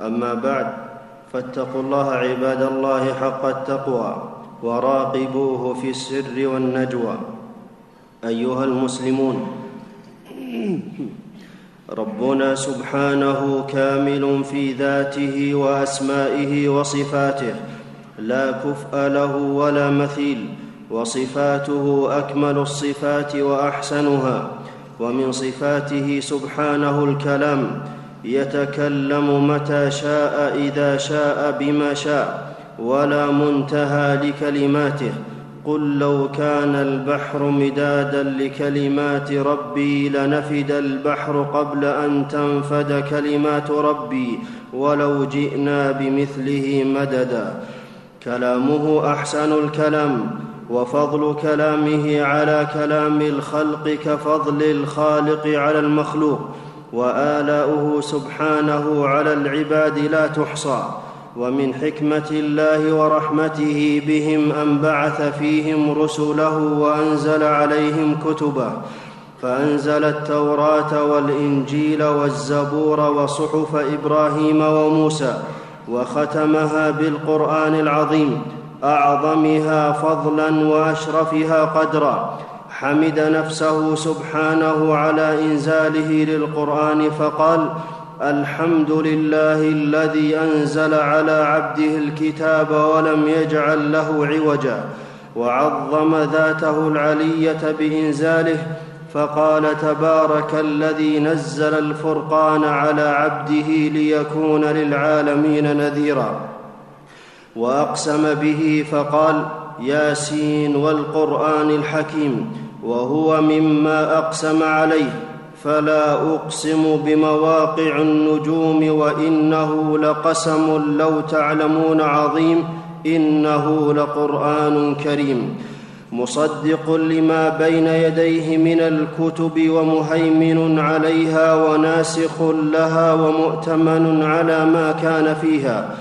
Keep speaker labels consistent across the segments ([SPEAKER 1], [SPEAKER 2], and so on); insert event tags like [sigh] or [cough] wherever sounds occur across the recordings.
[SPEAKER 1] أما بعد فاتقوا الله عباد الله حق التقوى وراقبوه في السر والنجوى. أيها المسلمون ربنا سبحانه كامل في ذاته وأسمائه وصفاته لا كفء له ولا مثيل وصفاته أكمل الصفات وأحسنها ومن صفاته سبحانه الكلام يتكلم متى شاء إذا شاء بما شاء ولا منتهى لكلماته. قل لو كان البحر مدادا لكلمات ربي لنفد البحر قبل أن تنفد كلمات ربي ولو جئنا بمثله مددا. كلامه أحسن الكلام وفضل كلامه على كلام الخلق كفضل الخالق على المخلوق. والاؤه سبحانه على العباد لا تحصى ومن حكمة الله ورحمته بهم أن بعث فيهم رسله وأنزل عليهم كتبه فأنزل التوراة والإنجيل والزبور وصحف إبراهيم وموسى وختمها بالقرآن العظيم أعظمها فضلا وأشرفها قدرا. حمد نفسه سبحانه على إنزاله للقرآن فقال الحمد لله الذي أنزل على عبده الكتاب ولم يجعل له عوجا وعظم ذاته العلية بإنزاله فقال تبارك الذي نزل الفرقان على عبده ليكون للعالمين نذيرا. وأقسم به فقال ياسين والقرآن الحكيم. وهو مما أقسم عليه فلا أقسم بمواقع النجوم وإنه لقسم لو تعلمون عظيم إنه لقرآن كريم. مصدق لما بين يديه من الكتب ومهيمن عليها وناسخ لها ومؤتمن على ما كان فيها.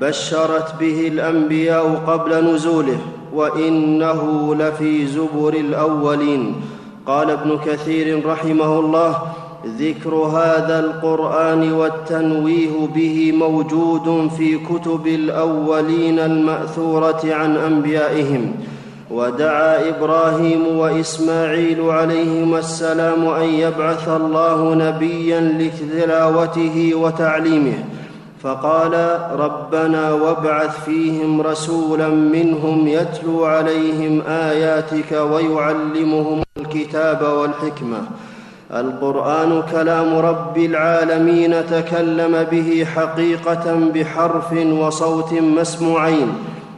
[SPEAKER 1] بشرت به الأنبياء قبل نزوله. وإنه لفي زبر الأولين. قال ابن كثير رحمه الله ذكر هذا القرآن والتنويه به موجود في كتب الأولين المأثورة عن أنبيائهم. ودعا إبراهيم وإسماعيل عليهما السلام أن يبعث الله نبيا لتلاوته وتعليمه. فقال ربنا وابعث فيهم رسولا منهم يتلو عليهم آياتك ويعلمهم الكتاب والحكمة. القرآن كلام رب العالمين تكلم به حقيقة بحرف وصوت مسموعين.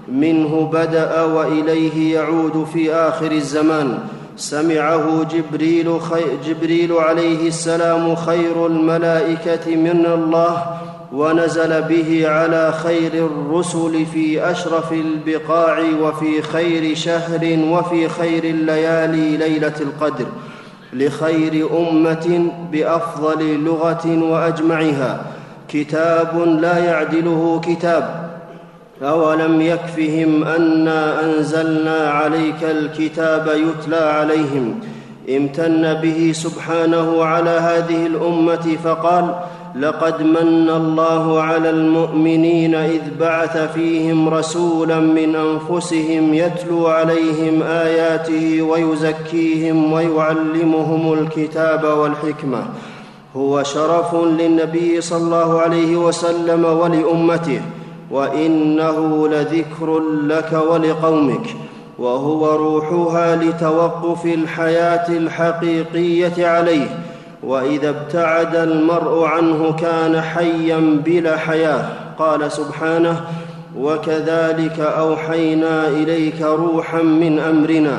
[SPEAKER 1] منه بدأ وإليه يعود في آخر الزمان. سمعه جبريل, خي جبريل عليه السلام خير الملائكة من الله ونزل به على خير الرسل في أشرف البقاع وفي خير شهر وفي خير الليالي ليلة القدر لخير أمة بأفضل لغة وأجمعها. كتاب لا يعدله كتاب أولم يكفهم أنا أنزلنا عليك الكتاب يتلى عليهم امتن به سبحانه على هذه الأمة فقال لقد من الله على المؤمنين إذ بعث فيهم رسولا من أنفسهم يتلو عليهم آياته ويزكيهم ويعلمهم الكتاب والحكمة هو شرف للنبي صلى الله عليه وسلم ولأمته وإنه لذكر لك ولقومك وهو روحها لتوقف الحياة الحقيقية عليه وإذا ابتعد المرء عنه كان حيا بلا حياة. قال سبحانه وكذلك أوحينا إليك روحا من أمرنا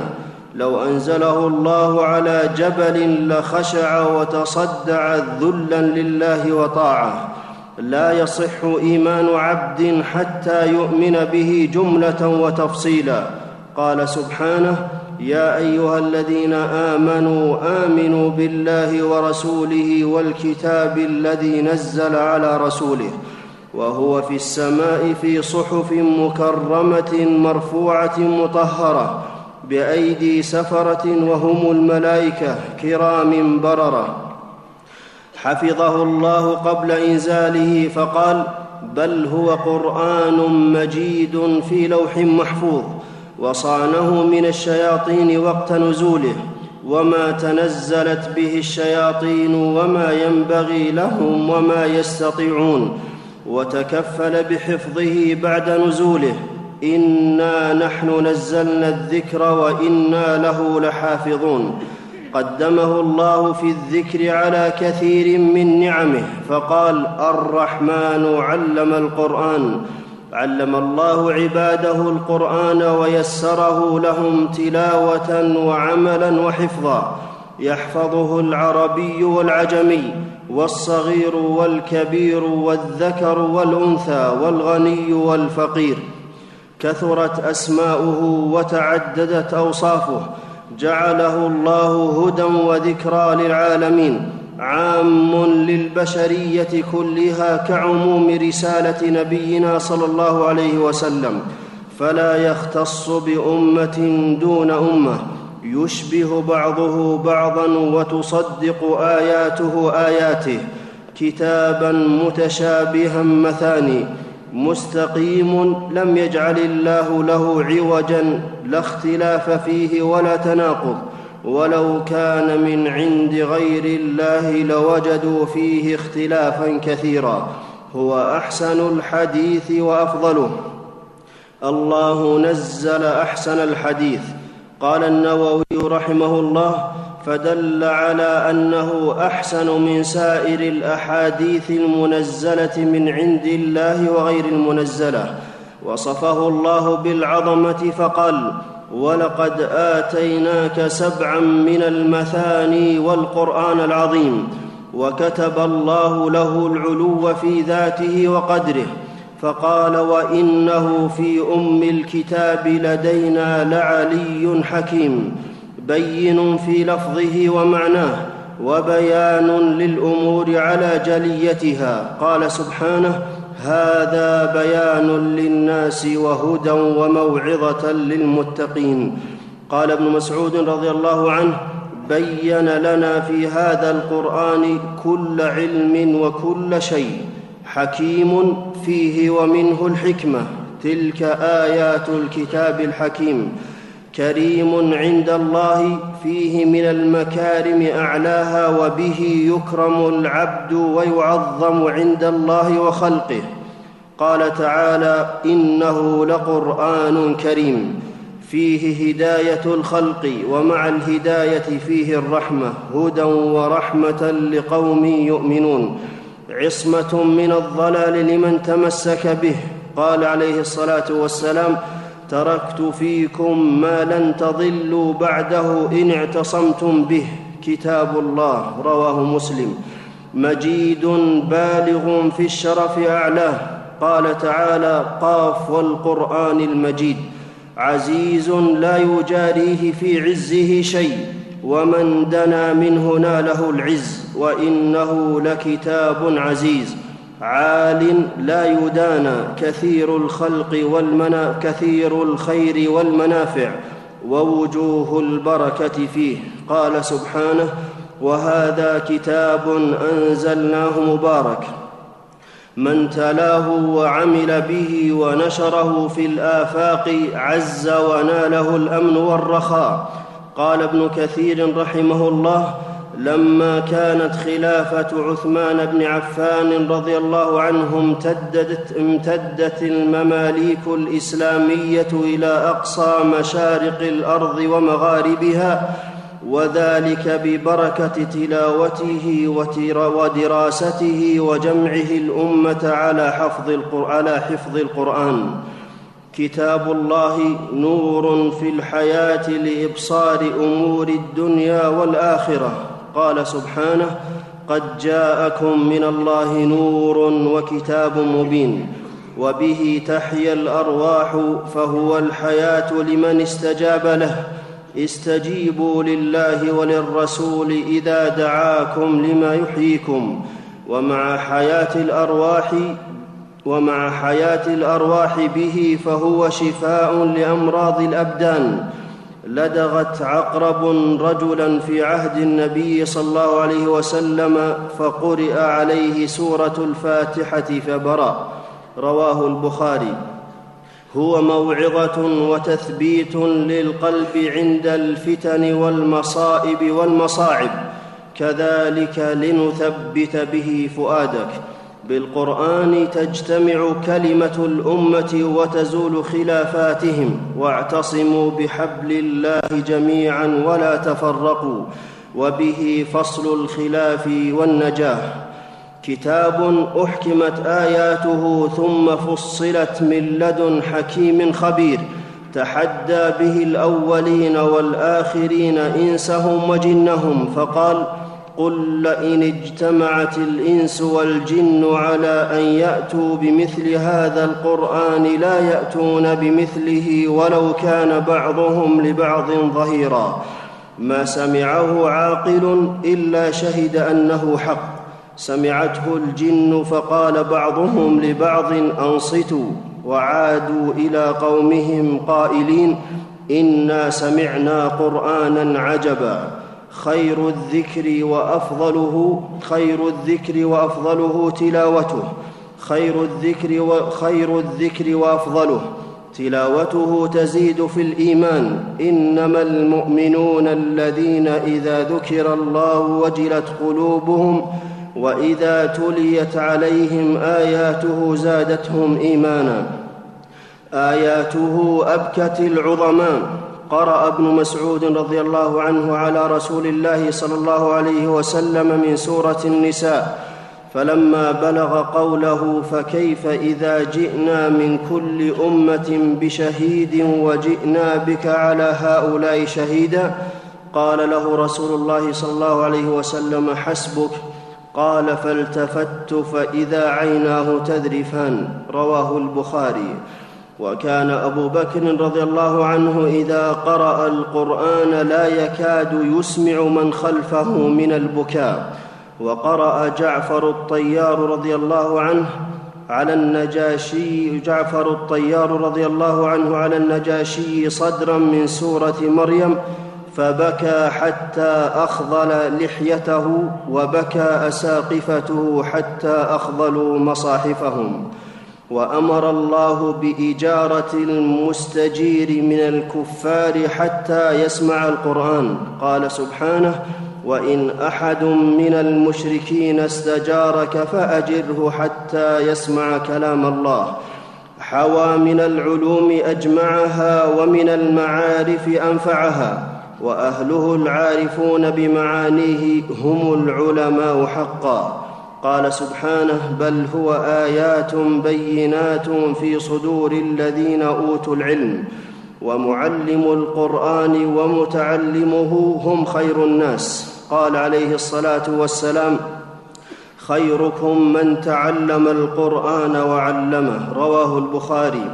[SPEAKER 1] لو أنزله الله على جبل لخشع وتصدع ذلا لله وطاعه. لا يصح إيمان عبد حتى يؤمن به جملة وتفصيلا. قال سبحانه يا أيها الذين آمنوا آمنوا بالله ورسوله والكتاب الذي نزل على رسوله وهو في السماء في صحف مكرمة مرفوعة مطهرة بأيدي سفرة وهم الملائكة كرام بررة. حفظه الله قبل إنزاله فقال بل هو قرآن مجيد في لوح محفوظ وصانه من الشياطين وقت نزوله وما تنزلت به الشياطين وما ينبغي لهم وما يستطيعون وتكفل بحفظه بعد نزوله إنا نحن نزلنا الذكر وإنا له لحافظون. قدمه الله في الذكر على كثير من نعمه فقال الرحمن علم القرآن علم الله عباده القرآن ويسره لهم تلاوة وعملا وحفظا يحفظه العربي والعجمي والصغير والكبير والذكر والأنثى والغني والفقير كثرت أسماؤه وتعددت أوصافه جعله الله هدى وذكرى للعالمين. عام للبشرية كلها كعموم رسالة نبينا صلى الله عليه وسلم. فلا يختص بأمة دون أمة. يشبه بعضه بعضا وتصدق آياته آياته. كتابا متشابها مثاني. مستقيم لم يجعل الله له عوجا لا اختلاف فيه ولا تناقض. ولو كان من عند غير الله لوجدوا فيه اختلافا كثيرا. هو أحسن الحديث وأفضله. الله نزل أحسن الحديث. قال النووي رحمه الله فدل على أنه أحسن من سائر الأحاديث المنزلة من عند الله وغير المنزلة. وصفه الله بالعظمة فقال ولقد آتيناك سبعا من المثاني والقرآن العظيم وكتب الله له العلو في ذاته وقدره فقال وإنه في أم الكتاب لدينا لعلي حكيم. بين في لفظه ومعناه وبيان للأمور على جليتها. قال سبحانه هذا بيان للناس وهدى وموعظة للمتقين. قال ابن مسعود رضي الله عنه بين لنا في هذا القرآن كل علم وكل شيء حكيم فيه ومنه الحكمة. تلك آيات الكتاب الحكيم. كريم عند الله فيه من المكارم أعلاها وبه يكرم العبد ويعظم عند الله وخلقه. قال تعالى إنه لقرآن كريم فيه هداية الخلق ومع الهداية فيه الرحمة هدى ورحمة لقوم يؤمنون. عصمة من الضلال لمن تمسك به. قال عليه الصلاة والسلام تركت فيكم ما لن تضلوا بعده إن اعتصمتم به. كتاب الله رواه مسلم. مجيد بالغ في الشرف اعلاه قال تعالى قاف والقرآن المجيد. عزيز لا يجاريه في عزه شيء. ومن دنا منه ناله العز. وإنه لكتاب عزيز. عال لا يدانى كثير الخلق والمنا كثير الخير والمنافع ووجوه البركة فيه. قال سبحانه وهذا كتاب أنزلناه مبارك من تلاه وعمل به ونشره في الآفاق عز وناله الأمن والرخاء. قال ابن كثير رحمه الله لما كانت خلافة عثمان بن عفان رضي الله عنه امتدت, امتدت المماليك الإسلامية إلى أقصى مشارق الأرض ومغاربها وذلك ببركة تلاوته ودراسته وجمعه الأمة على حفظ على حفظ القرآن. كتاب الله نور في الحياة لإبصار أمور الدنيا والآخرة. قال سبحانه قد جاءكم من الله نور وكتاب مبين وبه تحيا الأرواح فهو الحياة لمن استجاب له. استجيبوا لله وللرسول إذا دعاكم لما يحييكم ومع حياة الأرواح ومع حياة الأرواح به فهو شفاء لأمراض الأبدان لدغت عقرب رجلا في عهد النبي صلى الله عليه وسلم فقرئ عليه سورة الفاتحة فبرأ. رواه البخاري. هو موعظة وتثبيت للقلب عند الفتن والمصائب والمصاعب. كذلك لنثبت به فؤادك. بالقرآن تجتمع كلمة الأمة وتزول خلافاتهم واعتصموا بحبل الله جميعا ولا تفرقوا وبه فصل الخلاف والنجاه كتاب أحكمت آياته ثم فصلت من لدن حكيم خبير. تحدى به الأولين والآخرين إنسهم وجنهم. فقال قل لئن اجتمعت الإنس والجن على أن يأتوا بمثل هذا القرآن لا يأتون بمثله ولو كان بعضهم لبعض ظهيرا. ما سمعه عاقل إلا شهد أنه حق. سمعته الجن فقال بعضهم لبعض أنصتوا وعادوا إلى قومهم قائلين إنا سمعنا قرآنا عجبا. خير الذكر وأفضله خير الذكر وأفضله تلاوته خير الذكر وخير الذكر وأفضله تلاوته تزيد في الإيمان. إنما المؤمنون الذين إذا ذكر الله وجلت قلوبهم وإذا تليت عليهم آياته زادتهم إيمانا. آياته أبكت العظماء. قرأ ابن مسعود رضي الله عنه على رسول الله صلى الله عليه وسلم من سورة النساء فلما بلغ قوله فكيف إذا جئنا من كل أمة بشهيد وجئنا بك على هؤلاء شهيدا؟ قال له رسول الله صلى الله عليه وسلم حسبك. قال فالتفت فإذا عيناه تذرفان رواه البخاري. وكان أبو بكر رضي الله عنه إذا قرأ القرآن لا يكاد يسمع من خلفه من البكاء. وقرأ جعفر الطيار رضي الله عنه على النجاشي جعفر الطيار رضي الله عنه على النجاشي صدرا من سورة مريم فبكى حتى اخضل لحيته وبكى أساقفته حتى اخضلوا مصاحفهم. وأمر الله بإجارة المستجير من الكفار حتى يسمع القرآن. قال سبحانه وإن أحد من المشركين استجارك فأجره حتى يسمع كلام الله. حوى من العلوم أجمعها ومن المعارف أنفعها وأهله العارفون بمعانيه هم العلماء حقا. قال سبحانه بل هو آيات بينات في صدور الذين أوتوا العلم ومعلم القرآن ومتعلمه هم خير الناس. قال عليه الصلاة والسلام خيركم من تعلم القرآن وعلمه. رواه البخاري.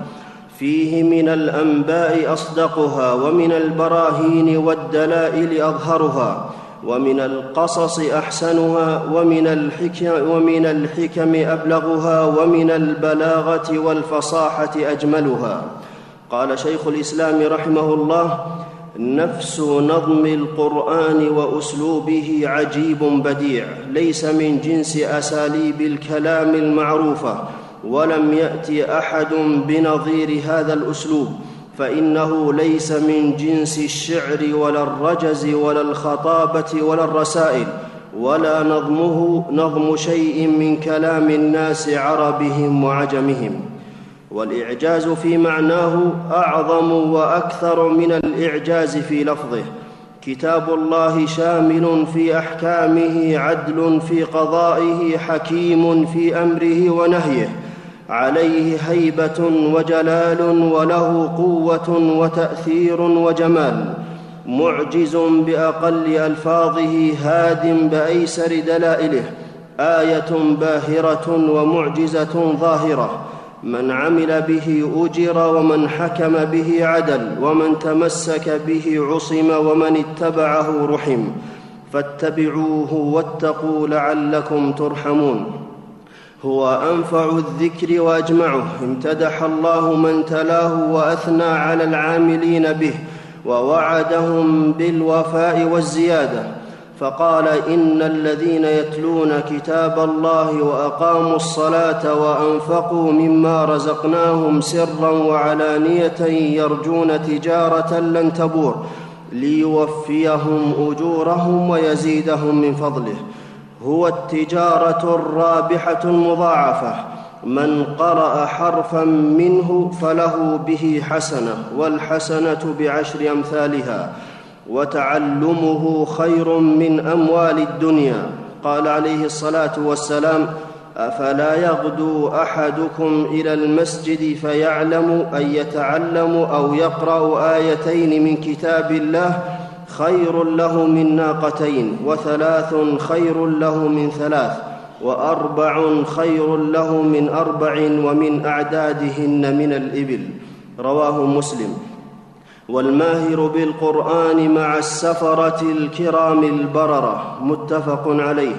[SPEAKER 1] فيه من الأنباء أصدقها ومن البراهين والدلائل أظهرها. ومن القصص أحسنها ومن الحكم, ومن الحكم أبلغها ومن البلاغة والفصاحة أجملها. قال شيخ الإسلام رحمه الله نفس نظم القرآن وأسلوبه عجيب بديع ليس من جنس أساليب الكلام المعروفة ولم يات أحد بنظير هذا الأسلوب. فإنه ليس من جنس الشعر ولا الرجز ولا الخطابة ولا الرسائل ولا نظمه نظم شيء من كلام الناس عربهم وعجمهم. والإعجاز في معناه أعظم وأكثر من الإعجاز في لفظه. كتاب الله شامل في أحكامه عدل في قضائه حكيم في أمره ونهيه. عليه هيبة وجلال وله قوة وتأثير وجمال معجز بأقل ألفاظه هاد بأيسر دلائله آية باهرة ومعجزة ظاهرة من عمل به أجر ومن حكم به عدل ومن تمسك به عصم ومن اتبعه رحم فاتبعوه واتقوا لعلكم ترحمون. هو أنفع الذكر وأجمعه. امتدح الله من تلاه وأثنى على العاملين به ووعدهم بالوفاء والزيادة. فقال إن الذين يتلون كتاب الله وأقاموا الصلاة وأنفقوا مما رزقناهم سرا وعلانية يرجون تجارة لن تبور ليوفيهم أجورهم ويزيدهم من فضله. هو التجارة الرابحة المضاعفة. من قرأ حرفا منه فله به حسنة والحسنة بعشر أمثالها. وتعلمه خير من أموال الدنيا. قال عليه الصلاة والسلام أفلا يغدو أحدكم إلى المسجد فيعلم أن يتعلم أو يقرأ آيتين من كتاب الله خير له من ناقتين وثلاث خير له من ثلاث وأربع خير له من أربع ومن أعدادهن من الإبل. رواه مسلم. والماهر بالقرآن مع السفرة الكرام البررة متفق عليه.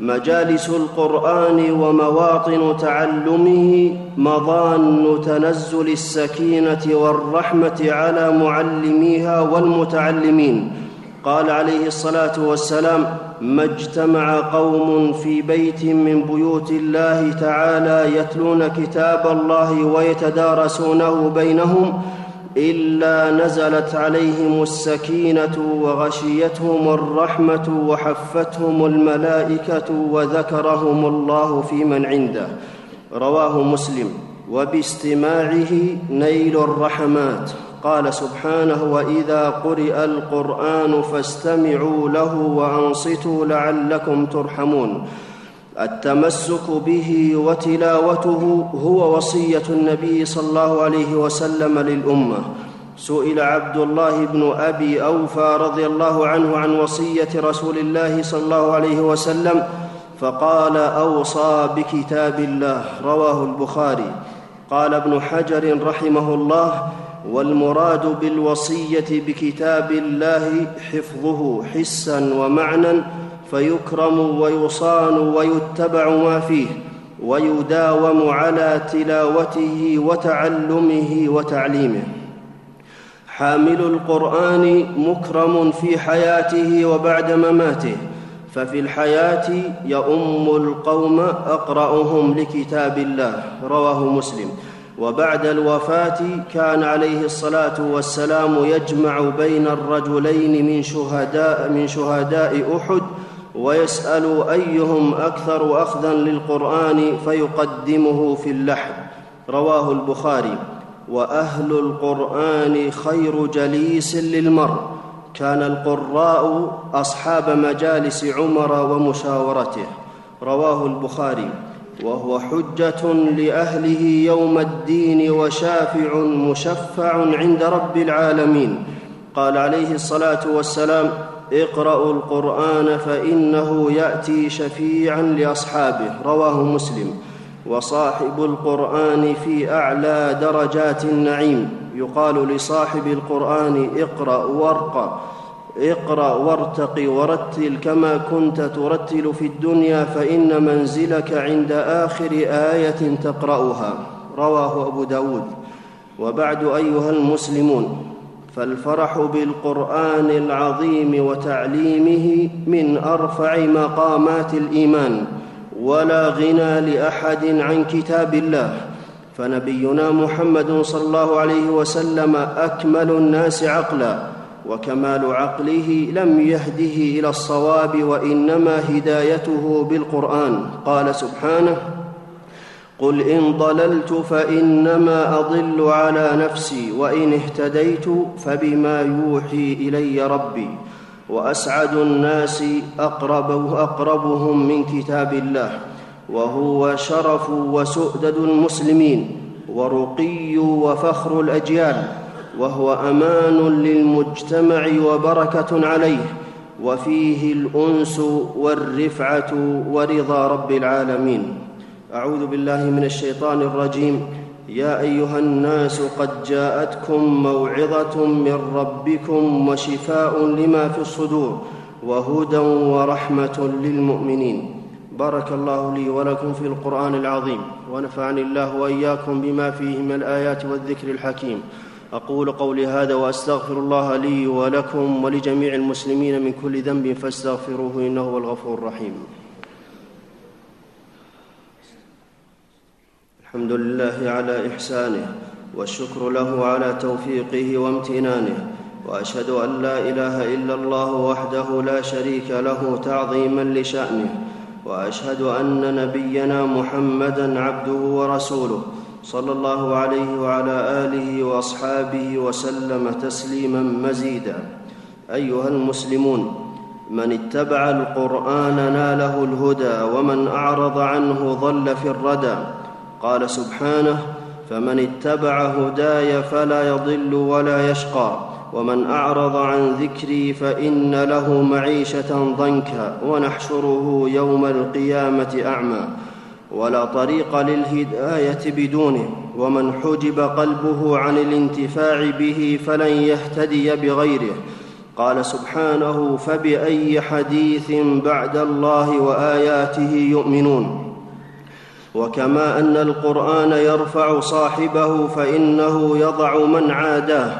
[SPEAKER 1] مجالس القرآن ومواطن تعلمه مظان تنزل السكينة والرحمة على معلميها والمتعلمين. قال عليه الصلاة والسلام ما اجتمع قوم في بيت من بيوت الله تعالى يتلون كتاب الله ويتدارسونه بينهم إلا نزلت عليهم السكينة وغشيتهم الرحمة وحفتهم الملائكة وذكرهم الله في من عنده. رواه مسلم. وباستماعه نيل الرحمات. قال سبحانه وإذا قرئ القرآن فاستمعوا له وأنصتوا لعلكم ترحمون. التمسك به وتلاوته هو وصية النبي صلى الله عليه وسلم للأمة. سئل عبد الله بن أبي أوفى رضي الله عنه عن وصية رسول الله صلى الله عليه وسلم فقال أوصى بكتاب الله. رواه البخاري. قال ابن حجر رحمه الله والمراد بالوصية بكتاب الله حفظه حسا ومعنى فيكرم ويصان ويتبع ما فيه ويداوم على تلاوته وتعلمه وتعليمه. حامل القرآن مكرم في حياته وبعد مماته ففي الحياة يؤم القوم أقرأهم لكتاب الله رواه مسلم. وبعد الوفاة كان عليه الصلاة والسلام يجمع بين الرجلين من شهداء من شهداء أحد ويسال أيهم أكثر اخذا للقرآن فيقدمه في اللحد. رواه البخاري. وأهل القرآن خير جليس للمرء. كان القراء أصحاب مجالس عمر ومشاورته. رواه البخاري. وهو حجة لأهله يوم الدين وشافع مشفع عند رب العالمين. قال عليه الصلاة والسلام اقرأوا القرآن فإنه يأتي شفيعا لأصحابه. رواه مسلم. وصاحب القرآن في أعلى درجات النعيم. يقال لصاحب القرآن اقرأ وارقى اقرأ وارتق ورتل كما كنت ترتل في الدنيا فإن منزلك عند آخر آية تقرأها. رواه أبو داود. وبعد أيها المسلمون. فالفرح بالقرآن العظيم وتعليمه من أرفع مقامات الإيمان ولا غنى لأحد عن كتاب الله. فنبينا محمد صلى الله عليه وسلم أكمل الناس عقلا وكمال عقله لم يهده إلى الصواب وإنما هدايته بالقرآن. قال سبحانه قل ان ضللت فانما اضل على نفسي وان اهتديت فبما يوحي الي ربي واسعد الناس أقرب اقربهم من كتاب الله وهو شرف وسؤدد المسلمين ورقي وفخر الاجيال وهو أمان للمجتمع وبركه عليه وفيه الانس والرفعه ورضا رب العالمين أعوذ بالله من الشيطان الرجيم. يا أيها الناس قد جاءتكم موعظة من ربكم وشفاء لما في الصدور وهدى ورحمة للمؤمنين. بارك الله لي ولكم في القرآن العظيم. ونفعني الله وإياكم بما فيه من الآيات والذكر الحكيم. أقول قولي هذا وأستغفر الله لي ولكم ولجميع المسلمين من كل ذنب فاستغفروه إنه هو الغفور الرحيم. الحمد لله على إحسانه والشكر له على توفيقه وامتنانه وأشهد أن لا إله إلا الله وحده لا شريك له تعظيما لشأنه وأشهد أن نبينا محمدا عبده ورسوله صلى الله عليه وعلى آله وأصحابه وسلم تسليما مزيدا. أيها المسلمون من اتبع القرآن ناله الهدى ومن أعرض عنه ضل في الردى. قال سبحانه فمن اتبع هداي فلا يضل ولا يشقى ومن أعرض عن ذكري فإن له معيشة ضنكا ونحشره يوم القيامة أعمى ولا طريق للهداية بدونه ومن حجب قلبه عن الانتفاع به فلن يهتدي بغيره. قال سبحانه فبأي حديث بعد الله وآياته يؤمنون؟ وكما أن القرآن يرفع صاحبه فإنه يضع من عاداه.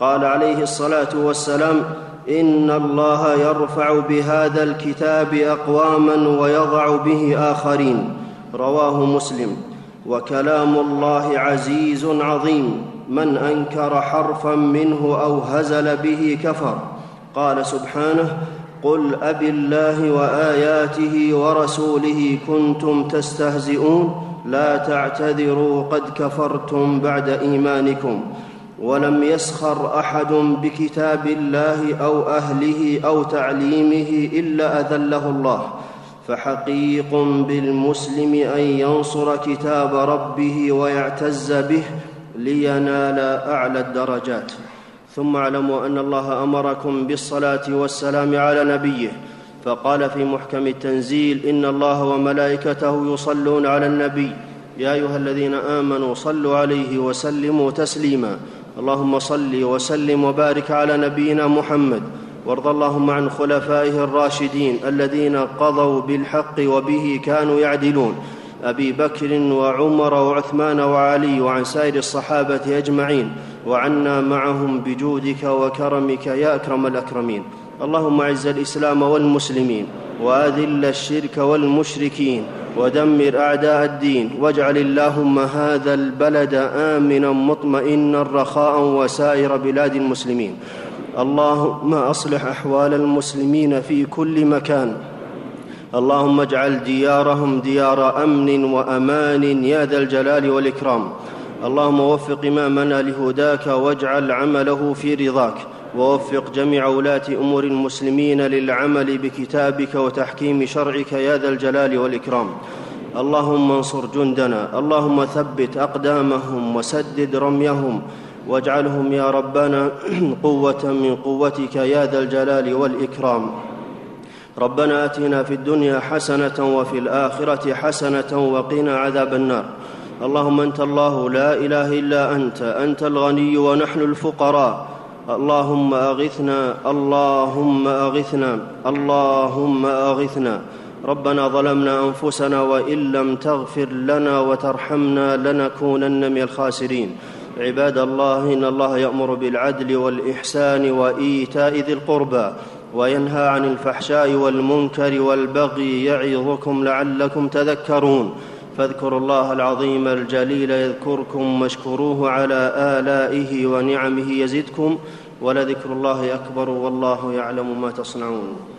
[SPEAKER 1] قال عليه الصلاة والسلام إن الله يرفع بهذا الكتاب أقواما ويضع به آخرين. رواه مسلم. وكلام الله عزيز عظيم. من أنكر حرفا منه أو هزل به كفر. قال سبحانه قل اب الله واياته ورسوله كنتم تستهزئون لا تعتذروا قد كفرتم بعد ايمانكم ولم يسخر احد بكتاب الله أو اهله أو تعليمه الا اذله الله فحقيق بالمسلم ان ينصر كتاب ربه ويعتز به لينال اعلى الدرجات ثم اعلموا أن الله أمركم بالصلاة والسلام على نبيه فقال في محكم التنزيل إن الله وملائكته يصلون على النبي. يا أيها الذين آمنوا صلوا عليه وسلموا تسليما. اللهم صل وسلم وبارك على نبينا محمد. وارض اللهم عن خلفائه الراشدين الذين قضوا بالحق وبه كانوا يعدلون. أبي بكر وعمر وعثمان وعلي وعن سائر الصحابة أجمعين وعنا معهم بجودك وكرمك يا أكرم الأكرمين. اللهم أعز الإسلام والمسلمين وأذل الشرك والمشركين ودمر أعداء الدين واجعل اللهم هذا البلد آمنا مطمئنا رخاء وسائر بلاد المسلمين. اللهم أصلح أحوال المسلمين في كل مكان. اللهم اجعل ديارهم ديار أمن وأمان يا ذا الجلال والإكرام. اللهم وفق إمامنا لهداك واجعل عمله في رضاك. ووفق جميع ولاة أمور المسلمين للعمل بكتابك وتحكيم شرعك يا ذا الجلال والإكرام. اللهم انصر جندنا. اللهم ثبت أقدامهم وسدد رميهم. واجعلهم يا ربنا [clears throat] قوة من قوتك يا ذا الجلال والإكرام. ربنا آتنا في الدنيا حسنة وفي الآخرة حسنة وقنا عذاب النار. اللهم أنت الله لا إله إلا أنت أنت الغني ونحن الفقراء. اللهم أغثنا اللهم أغثنا اللهم أغثنا. ربنا ظلمنا أنفسنا وإن لم تغفر لنا وترحمنا لنكونن من الخاسرين. عباد الله إن الله يأمر بالعدل والإحسان وإيتاء ذي القربى. وينهى عن الفحشاء والمنكر والبغي يعظكم لعلكم تذكرون. فاذكروا الله العظيم الجليل يذكركم واشكروه على آلائه ونعمه يزدكم. ولذكر الله أكبر والله يعلم ما تصنعون.